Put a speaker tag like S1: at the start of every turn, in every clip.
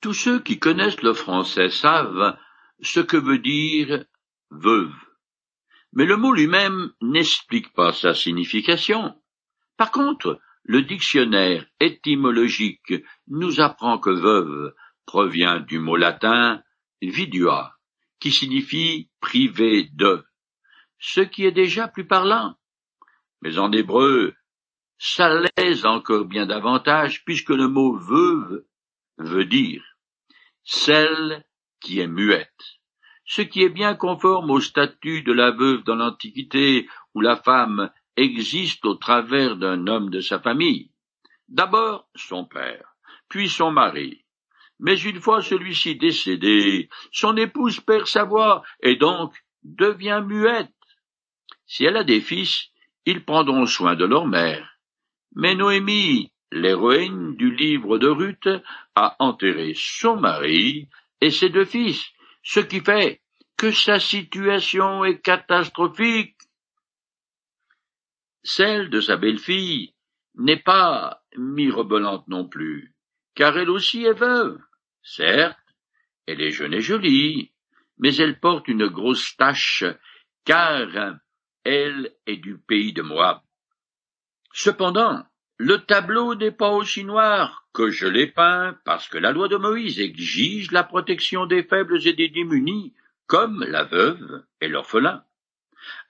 S1: Tous ceux qui connaissent le français savent ce que veut dire veuve. Mais le mot lui-même n'explique pas sa signification. Par contre, le dictionnaire étymologique nous apprend que veuve provient du mot latin vidua, qui signifie privé de, ce qui est déjà plus parlant. Mais en hébreu, ça l'est encore bien davantage, puisque le mot veuve veut dire celle qui est muette, ce qui est bien conforme au statut de la veuve dans l'Antiquité, où la femme existe au travers d'un homme de sa famille. D'abord son père, puis son mari. Mais une fois celui-ci décédé, son épouse perd sa voix et donc devient muette. Si elle a des fils, ils prendront soin de leur mère. Mais Noémie, l'héroïne du livre de Ruth, a enterré son mari et ses deux fils, ce qui fait que sa situation est catastrophique. Celle de sa belle-fille n'est pas mirobolante non plus, car elle aussi est veuve. Certes, elle est jeune et jolie, mais elle porte une grosse tache, car elle est du pays de Moab. Cependant, le tableau n'est pas aussi noir que je l'ai peint, parce que la loi de Moïse exige la protection des faibles et des démunis, comme la veuve et l'orphelin.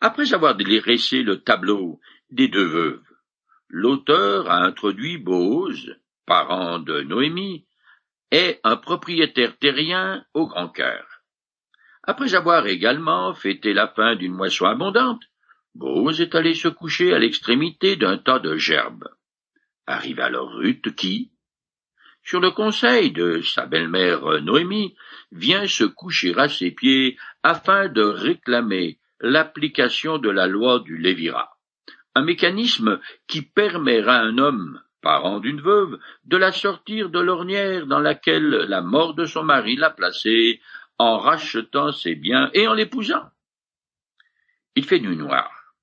S1: Après avoir dressé le tableau des deux veuves, l'auteur a introduit Bose, parent de Noémie, et un propriétaire terrien au grand cœur. Après avoir également fêté la fin d'une moisson abondante, Bose est allé se coucher à l'extrémité d'un tas de gerbes. Arrive alors Ruth qui, sur le conseil de sa belle-mère Noémie, vient se coucher à ses pieds afin de réclamer l'application de la loi du Lévira, un mécanisme qui permet à un homme, parent d'une veuve, de la sortir de l'ornière dans laquelle la mort de son mari l'a placée, en rachetant ses biens et en l'épousant. Il fait nuit noire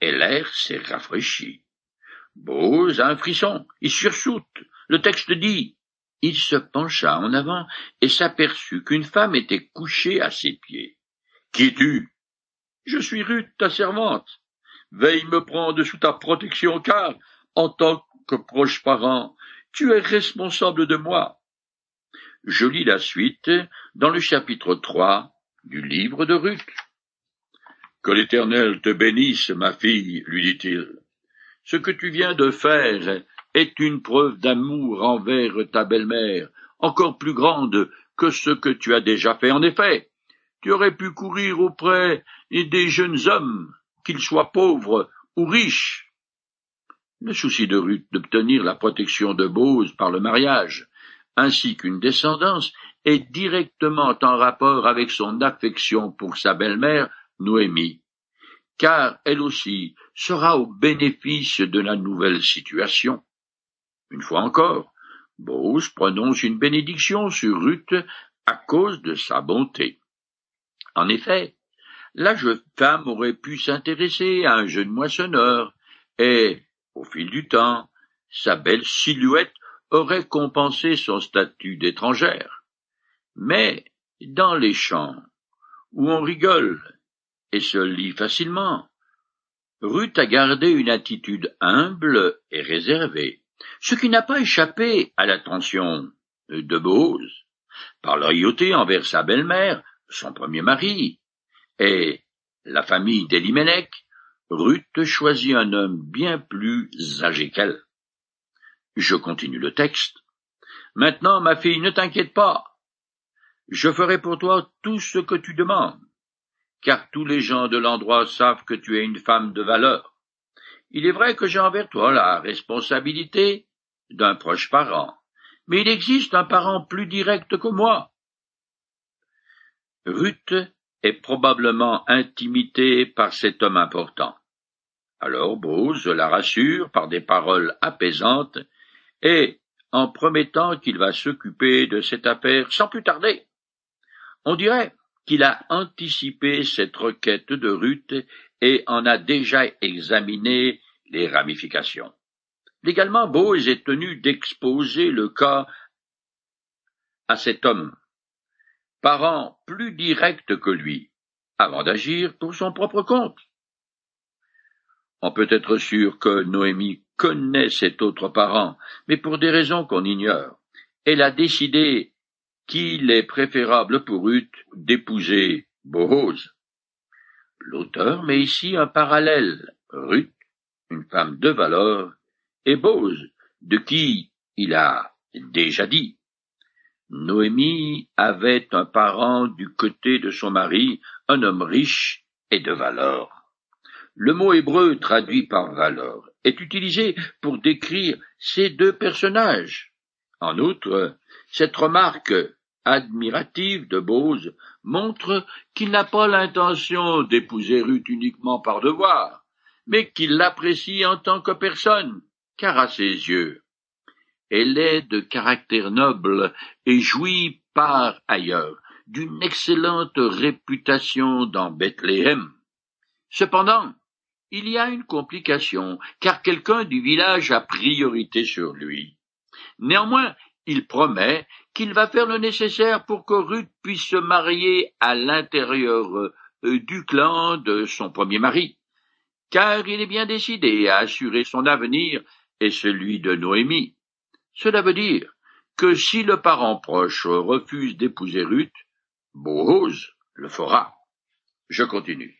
S1: et l'air s'est rafraîchi. Bose a un frisson, il sursaute. Le texte dit Il se pencha en avant et s'aperçut qu'une femme était couchée à ses pieds. Qui es-tu? Je suis Ruth, ta servante. Veille me prendre sous ta protection, car, en tant que proche parent, tu es responsable de moi. Je lis la suite dans le chapitre 3 du livre de Ruth. Que l'Éternel te bénisse, ma fille, lui dit-il. Ce que tu viens de faire est une preuve d'amour envers ta belle-mère, encore plus grande que ce que tu as déjà fait. En effet, tu aurais pu courir auprès des jeunes hommes, qu'ils soient pauvres ou riches. Le souci de Ruth d'obtenir la protection de Bose par le mariage, ainsi qu'une descendance, est directement en rapport avec son affection pour sa belle-mère Noémie, car elle aussi sera au bénéfice de la nouvelle situation. Une fois encore, Bose prononce une bénédiction sur Ruth à cause de sa bonté. En effet, la jeune femme aurait pu s'intéresser à un jeune moissonneur, et, au fil du temps, sa belle silhouette aurait compensé son statut d'étrangère. Mais, dans les champs, où on rigole et se lit facilement. Ruth a gardé une attitude humble et réservée, ce qui n'a pas échappé à l'attention de Bose. Par loyauté envers sa belle-mère, son premier mari, et la famille d'Elimelech, Ruth choisit un homme bien plus âgé qu'elle. Je continue le texte. Maintenant, ma fille, ne t'inquiète pas. Je ferai pour toi tout ce que tu demandes car tous les gens de l'endroit savent que tu es une femme de valeur. Il est vrai que j'ai envers toi la responsabilité d'un proche parent, mais il existe un parent plus direct que moi. Ruth est probablement intimidée par cet homme important. Alors Bose la rassure par des paroles apaisantes et en promettant qu'il va s'occuper de cette affaire sans plus tarder. On dirait qu'il a anticipé cette requête de Ruth et en a déjà examiné les ramifications. Légalement, Bose est tenu d'exposer le cas à cet homme, parent plus direct que lui, avant d'agir pour son propre compte. On peut être sûr que Noémie connaît cet autre parent, mais pour des raisons qu'on ignore. Elle a décidé qu'il est préférable pour Ruth d'épouser Boaz. L'auteur met ici un parallèle. Ruth, une femme de valeur, et Boaz, de qui il a déjà dit. Noémie avait un parent du côté de son mari, un homme riche et de valeur. Le mot hébreu traduit par valeur est utilisé pour décrire ces deux personnages. En outre, cette remarque admirative de Bose montre qu'il n'a pas l'intention d'épouser Ruth uniquement par devoir, mais qu'il l'apprécie en tant que personne, car à ses yeux, elle est de caractère noble et jouit par ailleurs d'une excellente réputation dans Bethléem. Cependant, il y a une complication, car quelqu'un du village a priorité sur lui. Néanmoins, il promet qu'il va faire le nécessaire pour que Ruth puisse se marier à l'intérieur euh, du clan de son premier mari, car il est bien décidé à assurer son avenir et celui de Noémie. Cela veut dire que si le parent proche refuse d'épouser Ruth, Boaz le fera. Je continue.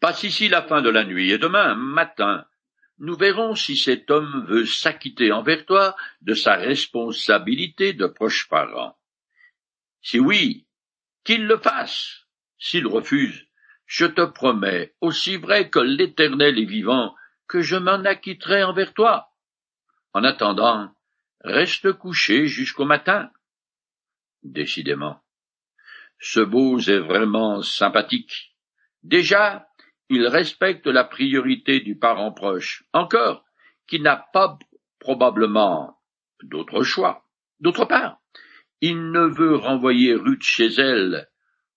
S1: Passe ici la fin de la nuit, et demain matin, nous verrons si cet homme veut s'acquitter envers toi de sa responsabilité de proche parent. Si oui, qu'il le fasse. S'il refuse, je te promets, aussi vrai que l'Éternel est vivant, que je m'en acquitterai envers toi. En attendant, reste couché jusqu'au matin. Décidément, ce beau est vraiment sympathique. Déjà, il respecte la priorité du parent proche, encore, qui n'a pas probablement d'autre choix. D'autre part, il ne veut renvoyer Ruth chez elle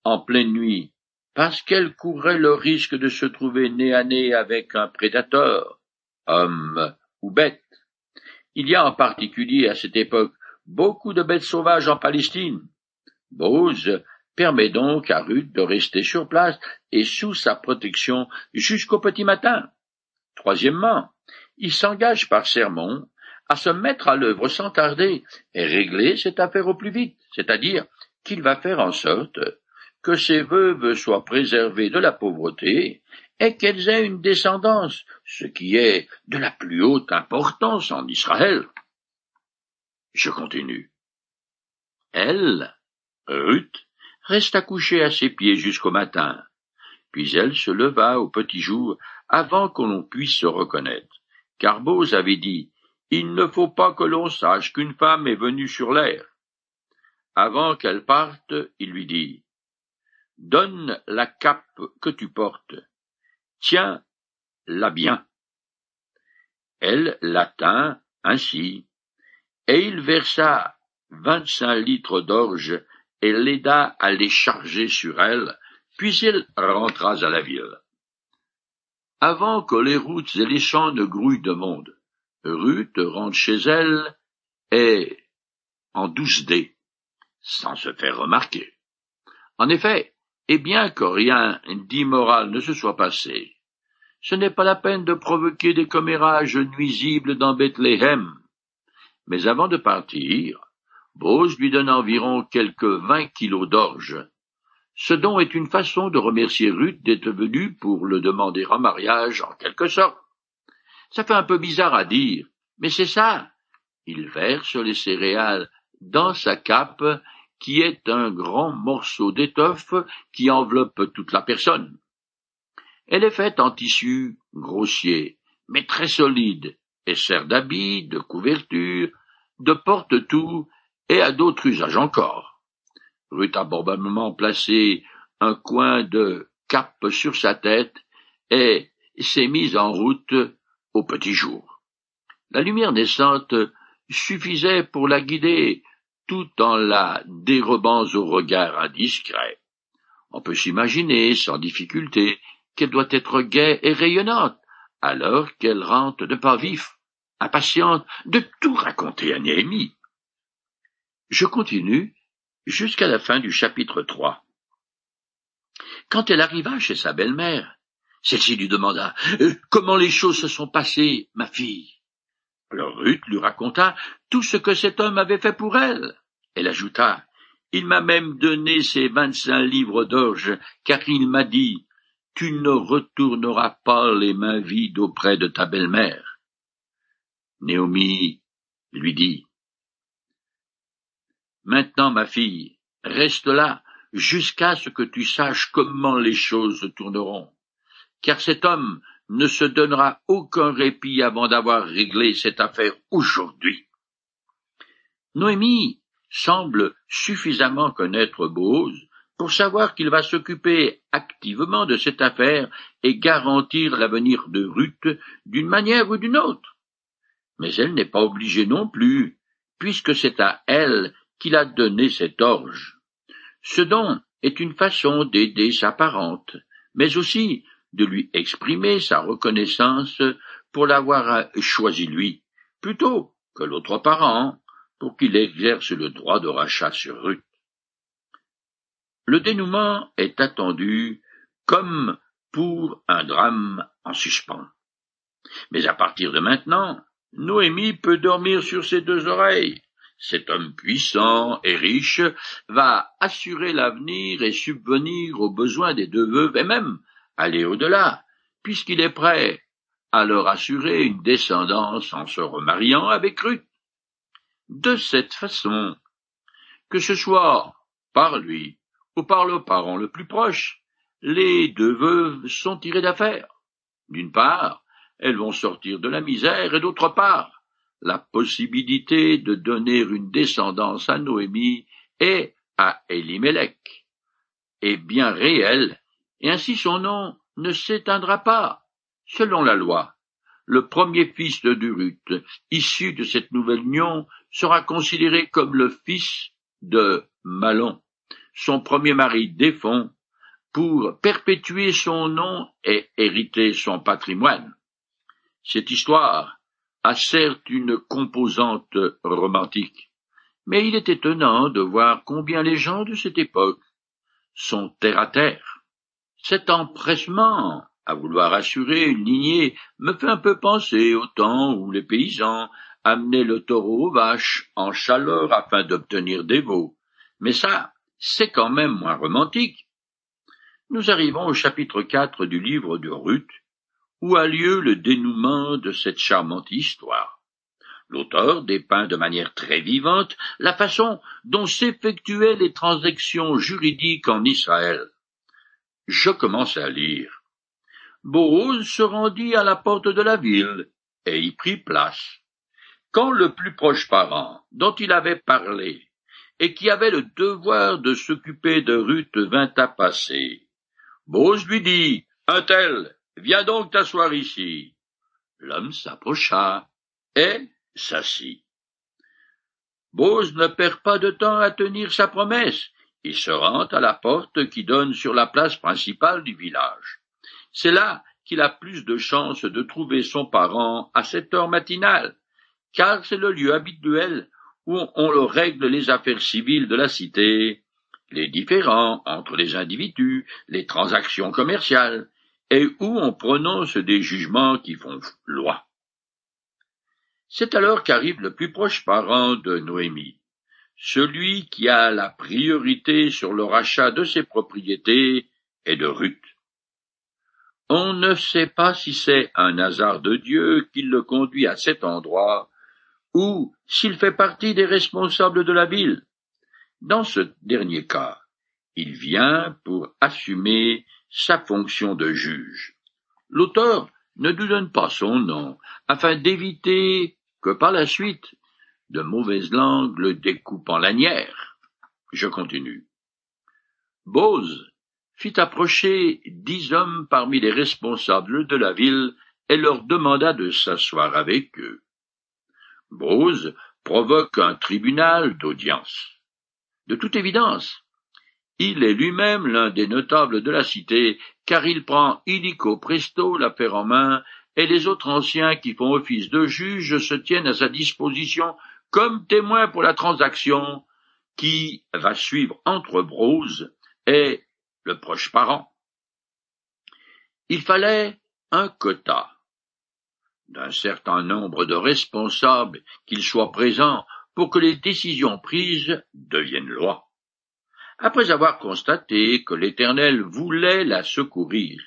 S1: en pleine nuit, parce qu'elle courrait le risque de se trouver nez à nez avec un prédateur, homme ou bête. Il y a en particulier à cette époque beaucoup de bêtes sauvages en Palestine. Bose permet donc à Ruth de rester sur place et sous sa protection jusqu'au petit matin. Troisièmement, il s'engage par sermon à se mettre à l'œuvre sans tarder et régler cette affaire au plus vite, c'est-à-dire qu'il va faire en sorte que ses veuves soient préservées de la pauvreté et qu'elles aient une descendance, ce qui est de la plus haute importance en Israël. Je continue. Elle, Ruth, resta couchée à ses pieds jusqu'au matin. Puis elle se leva au petit jour avant que l'on puisse se reconnaître. Car Bose avait dit, il ne faut pas que l'on sache qu'une femme est venue sur l'air. Avant qu'elle parte, il lui dit, Donne la cape que tu portes. Tiens la bien. Elle la tint ainsi, et il versa vingt-cinq litres d'orge et l'aida à les charger sur elle, puis il rentra à la ville. Avant que les routes et les champs ne grouillent de monde, Ruth rentre chez elle et en douce dés, sans se faire remarquer. En effet, et bien que rien d'immoral ne se soit passé, ce n'est pas la peine de provoquer des commérages nuisibles dans Bethléem. Mais avant de partir, Bose lui donne environ quelques vingt kilos d'orge. Ce don est une façon de remercier Ruth d'être venue pour le demander en mariage, en quelque sorte. Ça fait un peu bizarre à dire, mais c'est ça. Il verse les céréales dans sa cape, qui est un grand morceau d'étoffe qui enveloppe toute la personne. Elle est faite en tissu grossier, mais très solide, et sert d'habit, de couverture, de porte-tout et à d'autres usages encore. Ruth a probablement placé un coin de cape sur sa tête et s'est mise en route au petit jour. La lumière naissante suffisait pour la guider tout en la dérobant au regard indiscret. On peut s'imaginer sans difficulté qu'elle doit être gaie et rayonnante, alors qu'elle rentre de pas vif, impatiente de tout raconter à Néhémie. Je continue jusqu'à la fin du chapitre 3. Quand elle arriva chez sa belle-mère, celle-ci lui demanda euh, Comment les choses se sont passées, ma fille? Alors Ruth lui raconta tout ce que cet homme avait fait pour elle. Elle ajouta Il m'a même donné ses vingt-cinq livres d'orge, car il m'a dit Tu ne retourneras pas les mains vides auprès de ta belle-mère. Naomi lui dit Maintenant, ma fille, reste là jusqu'à ce que tu saches comment les choses tourneront car cet homme ne se donnera aucun répit avant d'avoir réglé cette affaire aujourd'hui. Noémie semble suffisamment connaître Bose pour savoir qu'il va s'occuper activement de cette affaire et garantir l'avenir de Ruth d'une manière ou d'une autre. Mais elle n'est pas obligée non plus, puisque c'est à elle qu'il a donné cet orge. Ce don est une façon d'aider sa parente, mais aussi de lui exprimer sa reconnaissance pour l'avoir choisi lui, plutôt que l'autre parent, pour qu'il exerce le droit de rachat sur Ruth. Le dénouement est attendu comme pour un drame en suspens. Mais à partir de maintenant, Noémie peut dormir sur ses deux oreilles. Cet homme puissant et riche va assurer l'avenir et subvenir aux besoins des deux veuves et même aller au-delà, puisqu'il est prêt à leur assurer une descendance en se remariant avec Ruth. De cette façon, que ce soit par lui ou par le parent le plus proche, les deux veuves sont tirées d'affaire. D'une part, elles vont sortir de la misère, et d'autre part, la possibilité de donner une descendance à Noémie et à Elimelech est bien réelle et ainsi son nom ne s'éteindra pas. Selon la loi, le premier fils de Ruth, issu de cette nouvelle union, sera considéré comme le fils de Malon, son premier mari défunt, pour perpétuer son nom et hériter son patrimoine. Cette histoire a certes une composante romantique, mais il est étonnant de voir combien les gens de cette époque sont terre à terre. Cet empressement à vouloir assurer une lignée me fait un peu penser au temps où les paysans amenaient le taureau aux vaches en chaleur afin d'obtenir des veaux. Mais ça, c'est quand même moins romantique. Nous arrivons au chapitre 4 du livre de Ruth, où a lieu le dénouement de cette charmante histoire? L'auteur dépeint de manière très vivante la façon dont s'effectuaient les transactions juridiques en Israël. Je commence à lire. Boaz se rendit à la porte de la ville et y prit place. Quand le plus proche parent, dont il avait parlé, et qui avait le devoir de s'occuper de Ruth vint à passer, Boaz lui dit, un tel, viens donc t'asseoir ici. L'homme s'approcha et s'assit. Boaz ne perd pas de temps à tenir sa promesse. Il se rend à la porte qui donne sur la place principale du village. C'est là qu'il a plus de chances de trouver son parent à cette heure matinale, car c'est le lieu habituel où on règle les affaires civiles de la cité, les différends entre les individus, les transactions commerciales, et où on prononce des jugements qui font loi. C'est alors qu'arrive le plus proche parent de Noémie, celui qui a la priorité sur le rachat de ses propriétés est de Ruth. On ne sait pas si c'est un hasard de Dieu qui le conduit à cet endroit, ou s'il fait partie des responsables de la ville. Dans ce dernier cas, il vient pour assumer sa fonction de juge. L'auteur ne nous donne pas son nom, afin d'éviter que par la suite de mauvaise langue le découpe en lanière. Je continue. Bose fit approcher dix hommes parmi les responsables de la ville et leur demanda de s'asseoir avec eux. Bose provoque un tribunal d'audience. De toute évidence, il est lui-même l'un des notables de la cité, car il prend illico presto l'affaire en main, et les autres anciens qui font office de juges se tiennent à sa disposition comme témoin pour la transaction, qui va suivre entre Brose et le proche parent. Il fallait un quota d'un certain nombre de responsables qu'ils soient présents pour que les décisions prises deviennent loi. Après avoir constaté que l'Éternel voulait la secourir,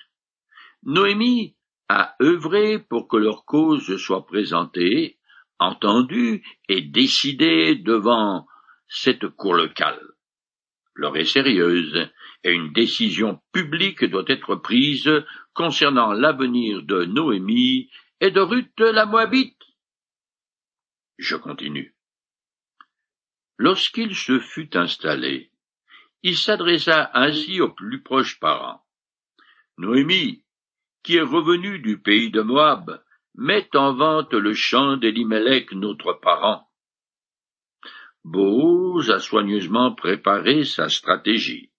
S1: Noémie a œuvré pour que leur cause soit présentée, entendue et décidée devant cette cour locale. L'heure est sérieuse et une décision publique doit être prise concernant l'avenir de Noémie et de Ruth la Moabite. Je continue. Lorsqu'il se fut installé, il s'adressa ainsi aux plus proches parents. Noémie, qui est revenue du pays de Moab, met en vente le champ d'Elimelech notre parent. Boaz a soigneusement préparé sa stratégie.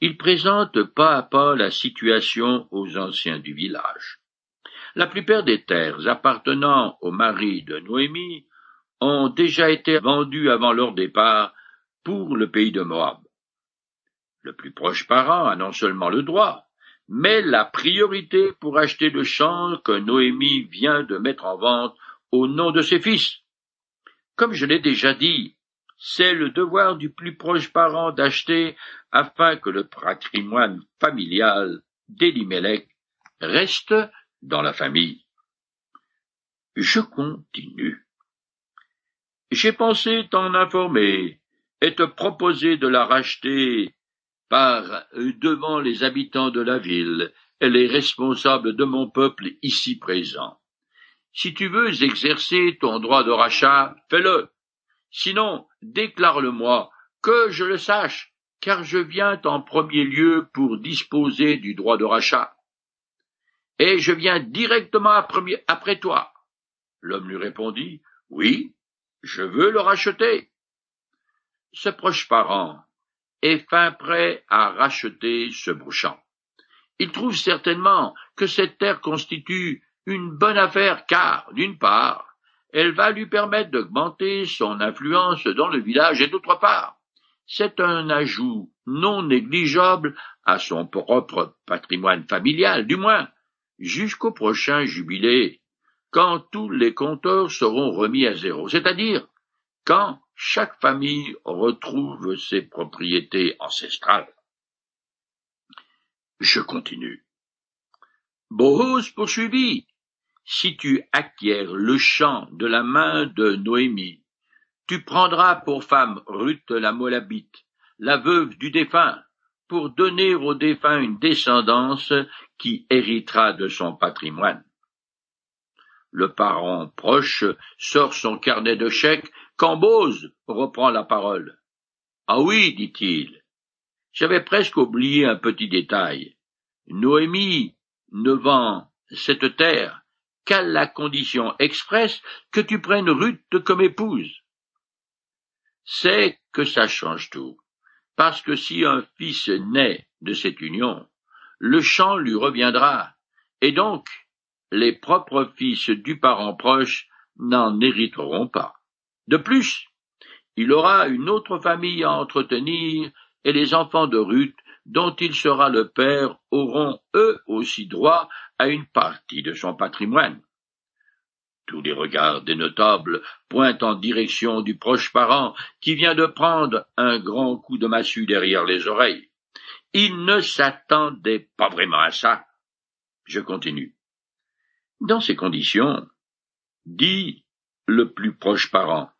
S1: Il présente pas à pas la situation aux anciens du village. La plupart des terres appartenant au mari de Noémie ont déjà été vendues avant leur départ pour le pays de Moab. Le plus proche parent a non seulement le droit, mais la priorité pour acheter le champ que Noémie vient de mettre en vente au nom de ses fils. Comme je l'ai déjà dit, c'est le devoir du plus proche parent d'acheter afin que le patrimoine familial d'Elimelech reste dans la famille. Je continue. J'ai pensé t'en informer et te proposer de la racheter par devant les habitants de la ville et les responsables de mon peuple ici présent. Si tu veux exercer ton droit de rachat, fais-le. Sinon, déclare-le-moi, que je le sache, car je viens en premier lieu pour disposer du droit de rachat. Et je viens directement après toi. L'homme lui répondit, Oui, je veux le racheter. Ce proche parent est fin prêt à racheter ce champ. Il trouve certainement que cette terre constitue une bonne affaire car, d'une part, elle va lui permettre d'augmenter son influence dans le village et d'autre part, c'est un ajout non négligeable à son propre patrimoine familial, du moins jusqu'au prochain jubilé, quand tous les compteurs seront remis à zéro, c'est-à-dire quand chaque famille retrouve ses propriétés ancestrales. Je continue. Boaz poursuivit si tu acquiers le champ de la main de Noémie, tu prendras pour femme Ruth la Moabite, la veuve du défunt, pour donner au défunt une descendance qui héritera de son patrimoine. Le parent proche sort son carnet de chèques quand Bose reprend la parole. Ah oui, dit-il, j'avais presque oublié un petit détail. Noémie ne vend cette terre qu'à la condition expresse que tu prennes Ruth comme épouse. C'est que ça change tout, parce que si un fils naît de cette union, le champ lui reviendra, et donc les propres fils du parent proche n'en hériteront pas. De plus, il aura une autre famille à entretenir, et les enfants de Ruth, dont il sera le père, auront eux aussi droit à une partie de son patrimoine. Tous les regards des notables pointent en direction du proche parent qui vient de prendre un grand coup de massue derrière les oreilles. Il ne s'attendait pas vraiment à ça. Je continue. Dans ces conditions, dit le plus proche parent,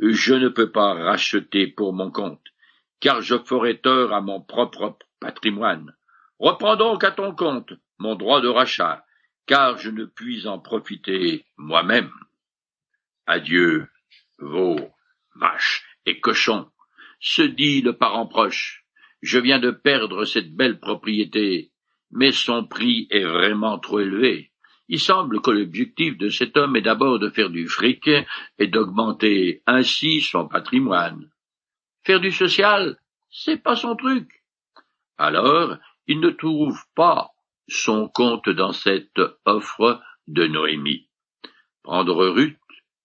S1: je ne peux pas racheter pour mon compte, car je ferai tort à mon propre patrimoine. Reprends donc à ton compte mon droit de rachat, car je ne puis en profiter moi-même. Adieu, veaux, vaches et cochons, se dit le parent proche. Je viens de perdre cette belle propriété, mais son prix est vraiment trop élevé. Il semble que l'objectif de cet homme est d'abord de faire du fric et d'augmenter ainsi son patrimoine. Faire du social, c'est pas son truc. Alors, il ne trouve pas son compte dans cette offre de Noémie. Prendre Ruth,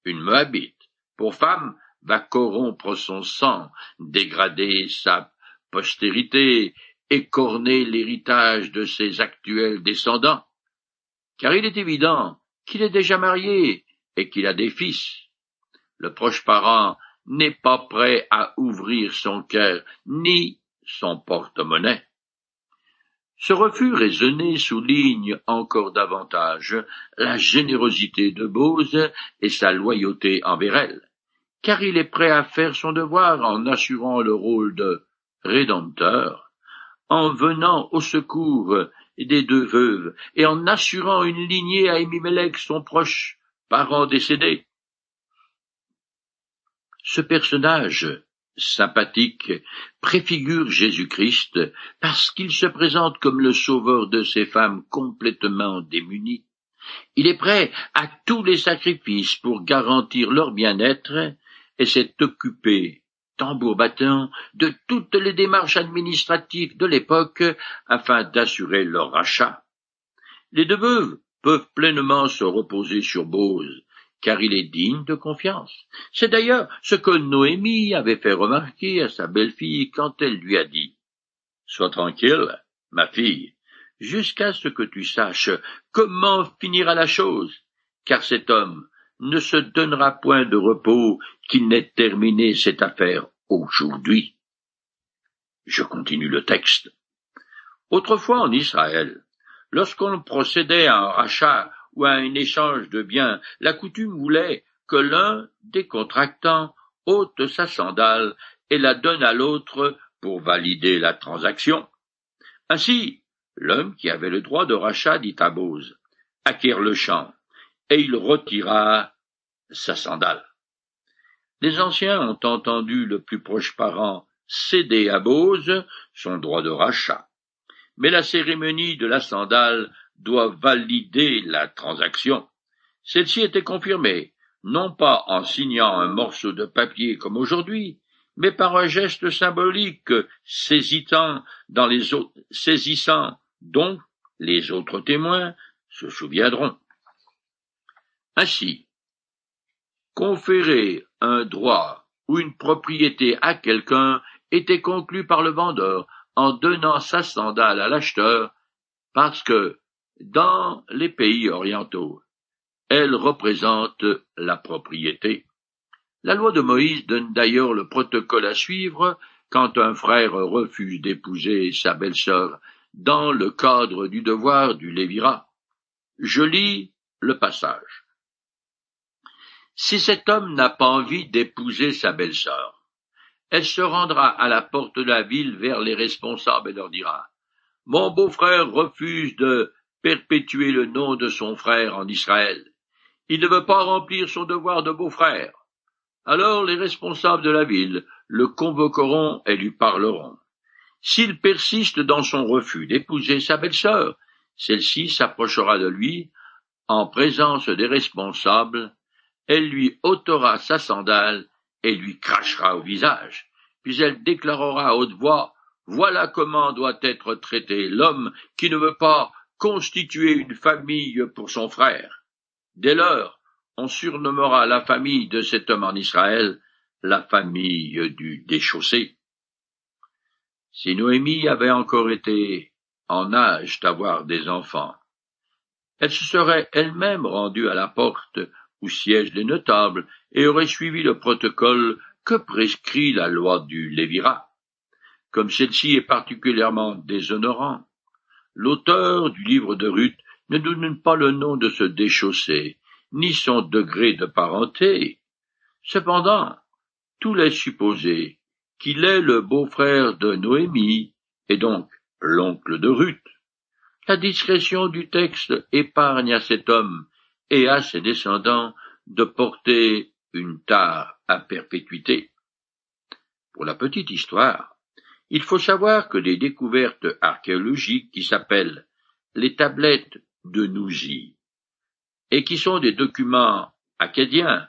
S1: une Moabite, pour femme, va corrompre son sang, dégrader sa postérité, écorner l'héritage de ses actuels descendants, car il est évident qu'il est déjà marié et qu'il a des fils. Le proche parent n'est pas prêt à ouvrir son cœur ni son porte-monnaie. Ce refus raisonné souligne encore davantage la générosité de Bose et sa loyauté envers elle, car il est prêt à faire son devoir en assurant le rôle de rédempteur, en venant au secours des deux veuves et en assurant une lignée à Émimelech, son proche parent décédé. Ce personnage sympathique préfigure Jésus-Christ parce qu'il se présente comme le sauveur de ces femmes complètement démunies. Il est prêt à tous les sacrifices pour garantir leur bien-être et s'est occupé, tambour battant, de toutes les démarches administratives de l'époque afin d'assurer leur rachat. Les deux veuves peuvent pleinement se reposer sur Bose, car il est digne de confiance. C'est d'ailleurs ce que Noémie avait fait remarquer à sa belle-fille quand elle lui a dit Sois tranquille, ma fille, jusqu'à ce que tu saches comment finira la chose, car cet homme ne se donnera point de repos qu'il n'ait terminé cette affaire aujourd'hui. Je continue le texte. Autrefois en Israël, lorsqu'on procédait à un rachat ou à un échange de biens, la coutume voulait que l'un des contractants ôte sa sandale et la donne à l'autre pour valider la transaction. Ainsi, l'homme qui avait le droit de rachat dit à Bose, acquiert le champ, et il retira sa sandale. Les anciens ont entendu le plus proche parent céder à Bose son droit de rachat. Mais la cérémonie de la sandale doit valider la transaction. Celle-ci était confirmée, non pas en signant un morceau de papier comme aujourd'hui, mais par un geste symbolique saisissant dans les autres, saisissant dont les autres témoins se souviendront. Ainsi, conférer un droit ou une propriété à quelqu'un était conclu par le vendeur en donnant sa sandale à l'acheteur parce que dans les pays orientaux. Elle représente la propriété. La loi de Moïse donne d'ailleurs le protocole à suivre quand un frère refuse d'épouser sa belle-sœur dans le cadre du devoir du lévira. Je lis le passage. Si cet homme n'a pas envie d'épouser sa belle-sœur, elle se rendra à la porte de la ville vers les responsables et leur dira Mon beau-frère refuse de perpétuer le nom de son frère en Israël. Il ne veut pas remplir son devoir de beau-frère. Alors les responsables de la ville le convoqueront et lui parleront. S'il persiste dans son refus d'épouser sa belle-sœur, celle-ci s'approchera de lui en présence des responsables, elle lui ôtera sa sandale et lui crachera au visage, puis elle déclarera à haute voix Voilà comment doit être traité l'homme qui ne veut pas constituer une famille pour son frère. Dès lors, on surnommera la famille de cet homme en Israël la famille du déchaussé. Si Noémie avait encore été en âge d'avoir des enfants, elle se serait elle-même rendue à la porte où siègent les notables et aurait suivi le protocole que prescrit la loi du Lévira. Comme celle-ci est particulièrement déshonorante, L'auteur du livre de Ruth ne donne pas le nom de ce déchaussé, ni son degré de parenté. Cependant, tout laisse supposer qu'il est le beau-frère de Noémie, et donc l'oncle de Ruth. La discrétion du texte épargne à cet homme et à ses descendants de porter une tare à perpétuité. Pour la petite histoire, il faut savoir que les découvertes archéologiques qui s'appellent les tablettes de Nouzi et qui sont des documents acadiens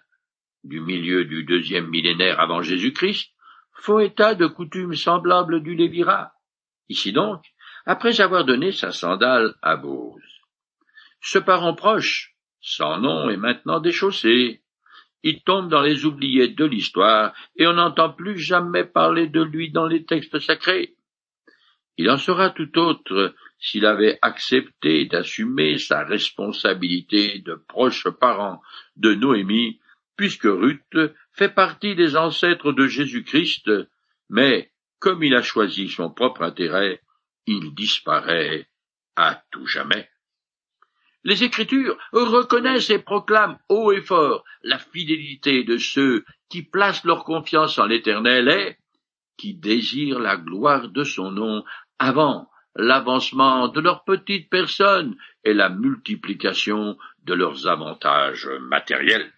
S1: du milieu du deuxième millénaire avant Jésus-Christ font état de coutumes semblables du Lévira. Ici donc, après avoir donné sa sandale à Bose. Ce parent proche, sans nom, est maintenant déchaussé. il tombe dans les oubliés de l'histoire et on n'entend plus jamais parler de lui dans les textes sacrés. Il en sera tout autre s'il avait accepté d'assumer sa responsabilité de proche parent de Noémie, puisque Ruth fait partie des ancêtres de Jésus-Christ, mais comme il a choisi son propre intérêt, il disparaît à tout jamais. Les Écritures reconnaissent et proclament haut et fort la fidélité de ceux qui placent leur confiance en l'Éternel et qui désirent la gloire de son nom avant l'avancement de leur petite personne et la multiplication de leurs avantages matériels.